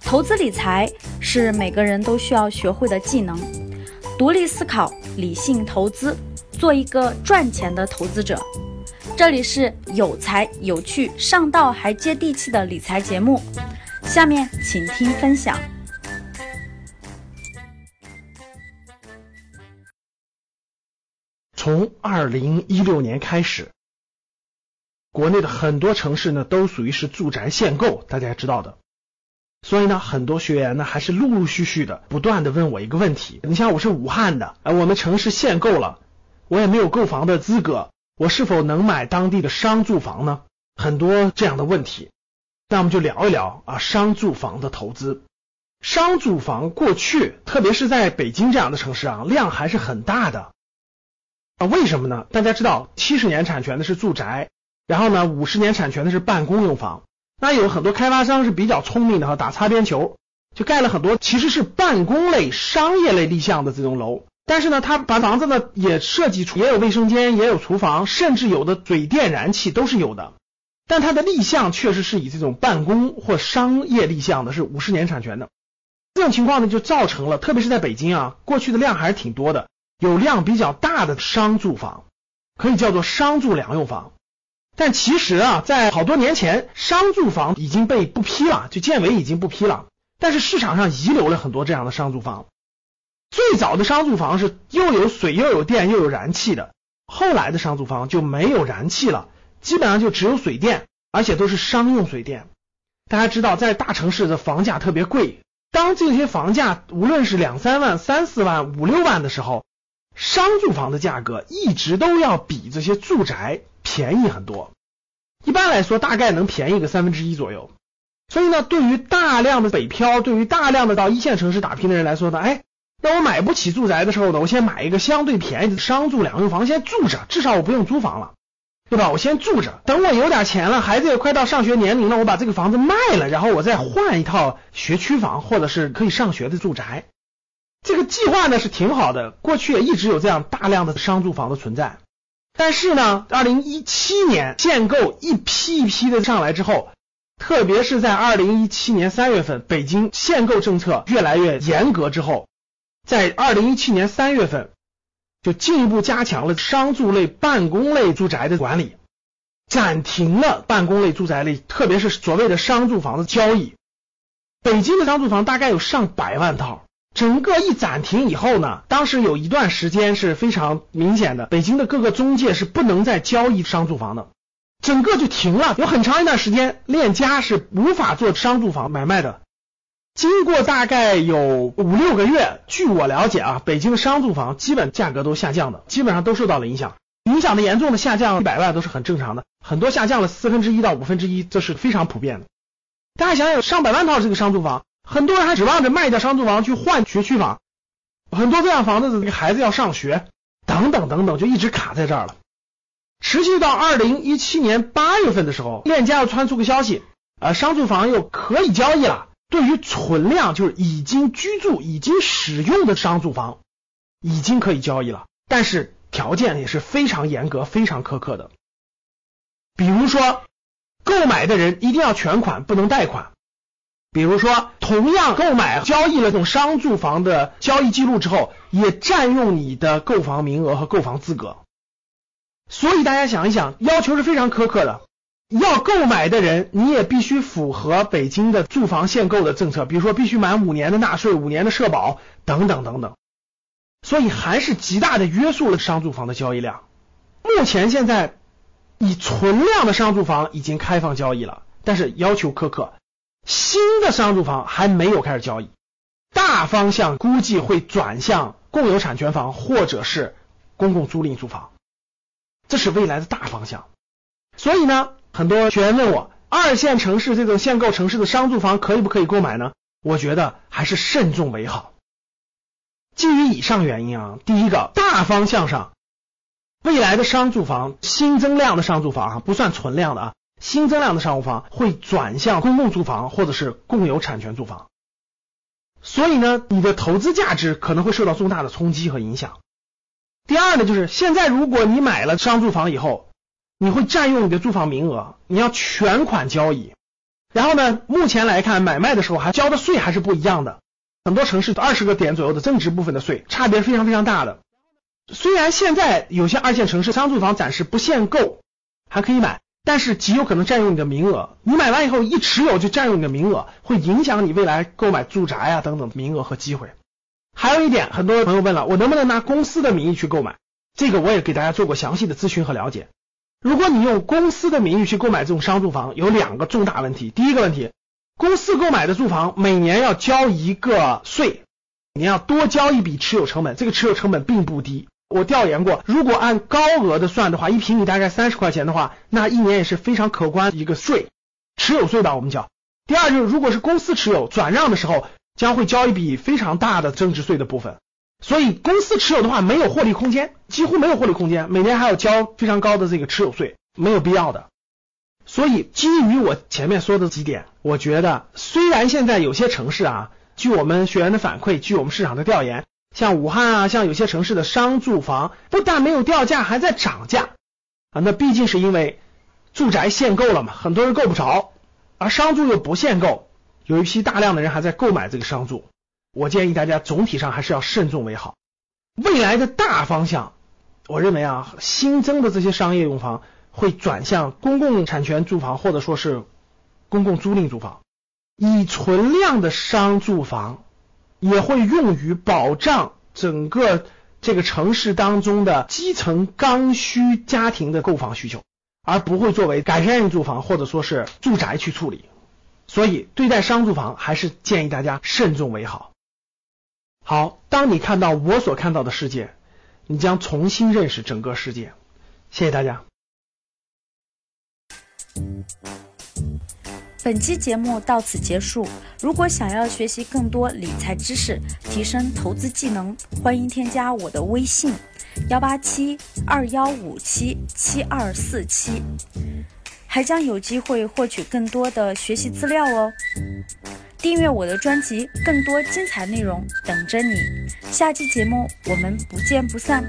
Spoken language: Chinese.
投资理财是每个人都需要学会的技能，独立思考，理性投资，做一个赚钱的投资者。这里是有才有趣、上道还接地气的理财节目，下面请听分享。从二零一六年开始，国内的很多城市呢都属于是住宅限购，大家知道的。所以呢，很多学员呢还是陆陆续续的不断的问我一个问题：你像我是武汉的，哎，我们城市限购了，我也没有购房的资格，我是否能买当地的商住房呢？很多这样的问题，那我们就聊一聊啊，商住房的投资。商住房过去，特别是在北京这样的城市啊，量还是很大的啊。为什么呢？大家知道，七十年产权的是住宅，然后呢，五十年产权的是办公用房。那有很多开发商是比较聪明的哈，打擦边球，就盖了很多其实是办公类、商业类立项的这种楼。但是呢，他把房子呢也设计出也有卫生间，也有厨房，甚至有的水电燃气都是有的。但它的立项确实是以这种办公或商业立项的，是五十年产权的。这种情况呢，就造成了，特别是在北京啊，过去的量还是挺多的，有量比较大的商住房，可以叫做商住两用房。但其实啊，在好多年前，商住房已经被不批了，就建委已经不批了。但是市场上遗留了很多这样的商住房。最早的商住房是又有水又有电又有燃气的，后来的商住房就没有燃气了，基本上就只有水电，而且都是商用水电。大家知道，在大城市的房价特别贵，当这些房价无论是两三万、三四万、五六万的时候，商住房的价格一直都要比这些住宅。便宜很多，一般来说大概能便宜个三分之一左右。所以呢，对于大量的北漂，对于大量的到一线城市打拼的人来说呢，哎，那我买不起住宅的时候呢，我先买一个相对便宜的商住两用房，先住着，至少我不用租房了，对吧？我先住着，等我有点钱了，孩子也快到上学年龄了，我把这个房子卖了，然后我再换一套学区房或者是可以上学的住宅。这个计划呢是挺好的，过去也一直有这样大量的商住房的存在。但是呢，二零一七年限购一批一批的上来之后，特别是在二零一七年三月份，北京限购政策越来越严格之后，在二零一七年三月份就进一步加强了商住类、办公类住宅的管理，暂停了办公类住宅类，特别是所谓的商住房的交易。北京的商住房大概有上百万套。整个一暂停以后呢，当时有一段时间是非常明显的，北京的各个中介是不能再交易商住房的，整个就停了。有很长一段时间，链家是无法做商住房买卖的。经过大概有五六个月，据我了解啊，北京的商住房基本价格都下降的，基本上都受到了影响。影响的严重的下降一百万都是很正常的，很多下降了四分之一到五分之一，这是非常普遍的。大家想想，上百万套这个商住房。很多人还指望着卖掉商住房去换学区房，很多这样房子的孩子要上学，等等等等，就一直卡在这儿了。持续到二零一七年八月份的时候，链家又传出个消息，呃，商住房又可以交易了。对于存量，就是已经居住、已经使用的商住房，已经可以交易了，但是条件也是非常严格、非常苛刻的。比如说，购买的人一定要全款，不能贷款。比如说，同样购买交易了这种商住房的交易记录之后，也占用你的购房名额和购房资格。所以大家想一想，要求是非常苛刻的。要购买的人，你也必须符合北京的住房限购的政策，比如说必须满五年的纳税、五年的社保等等等等。所以还是极大的约束了商住房的交易量。目前现在以存量的商住房已经开放交易了，但是要求苛刻。新的商住房还没有开始交易，大方向估计会转向共有产权房或者是公共租赁住房，这是未来的大方向。所以呢，很多学员问我，二线城市这种限购城市的商住房可以不可以购买呢？我觉得还是慎重为好。基于以上原因啊，第一个大方向上，未来的商住房新增量的商住房啊，不算存量的啊。新增量的商务房会转向公共住房或者是共有产权住房，所以呢，你的投资价值可能会受到重大的冲击和影响。第二呢，就是现在如果你买了商住房以后，你会占用你的住房名额，你要全款交易。然后呢，目前来看，买卖的时候还交的税还是不一样的，很多城市二十个点左右的增值部分的税，差别非常非常大的。虽然现在有些二线城市商住房暂时不限购，还可以买，但是极有可能占用你的名额。你买完以后一持有就占用你的名额，会影响你未来购买住宅呀等等名额和机会。还有一点，很多朋友问了，我能不能拿公司的名义去购买？这个我也给大家做过详细的咨询和了解。如果你用公司的名义去购买这种商住房，有两个重大问题。第一个问题，公司购买的住房每年要交一个税，你要多交一笔持有成本，这个持有成本并不低。我调研过，如果按高额的算的话，一平米大概三十块钱的话，那一年也是非常可观一个税，持有税吧，我们叫。第二就是，如果是公司持有转让的时候，将会交一笔非常大的增值税的部分。所以公司持有的话没有获利空间，几乎没有获利空间，每年还要交非常高的这个持有税，没有必要的。所以基于我前面说的几点，我觉得虽然现在有些城市啊，据我们学员的反馈，据我们市场的调研，像武汉啊，像有些城市的商住房不但没有掉价，还在涨价啊，那毕竟是因为住宅限购了嘛，很多人够不着，而商住又不限购，有一批大量的人还在购买这个商住。我建议大家总体上还是要慎重为好。未来的大方向，我认为啊，新增的这些商业用房会转向公共产权住房，或者说是公共租赁住房。以存量的商住房也会用于保障整个这个城市当中的基层刚需家庭的购房需求，而不会作为改善性住房或者说是住宅去处理。所以，对待商住房还是建议大家慎重为好。好，当你看到我所看到的世界，你将重新认识整个世界。谢谢大家。本期节目到此结束。如果想要学习更多理财知识，提升投资技能，欢迎添加我的微信：幺八七二幺五七七二四七，还将有机会获取更多的学习资料哦。订阅我的专辑，更多精彩内容等着你。下期节目我们不见不散。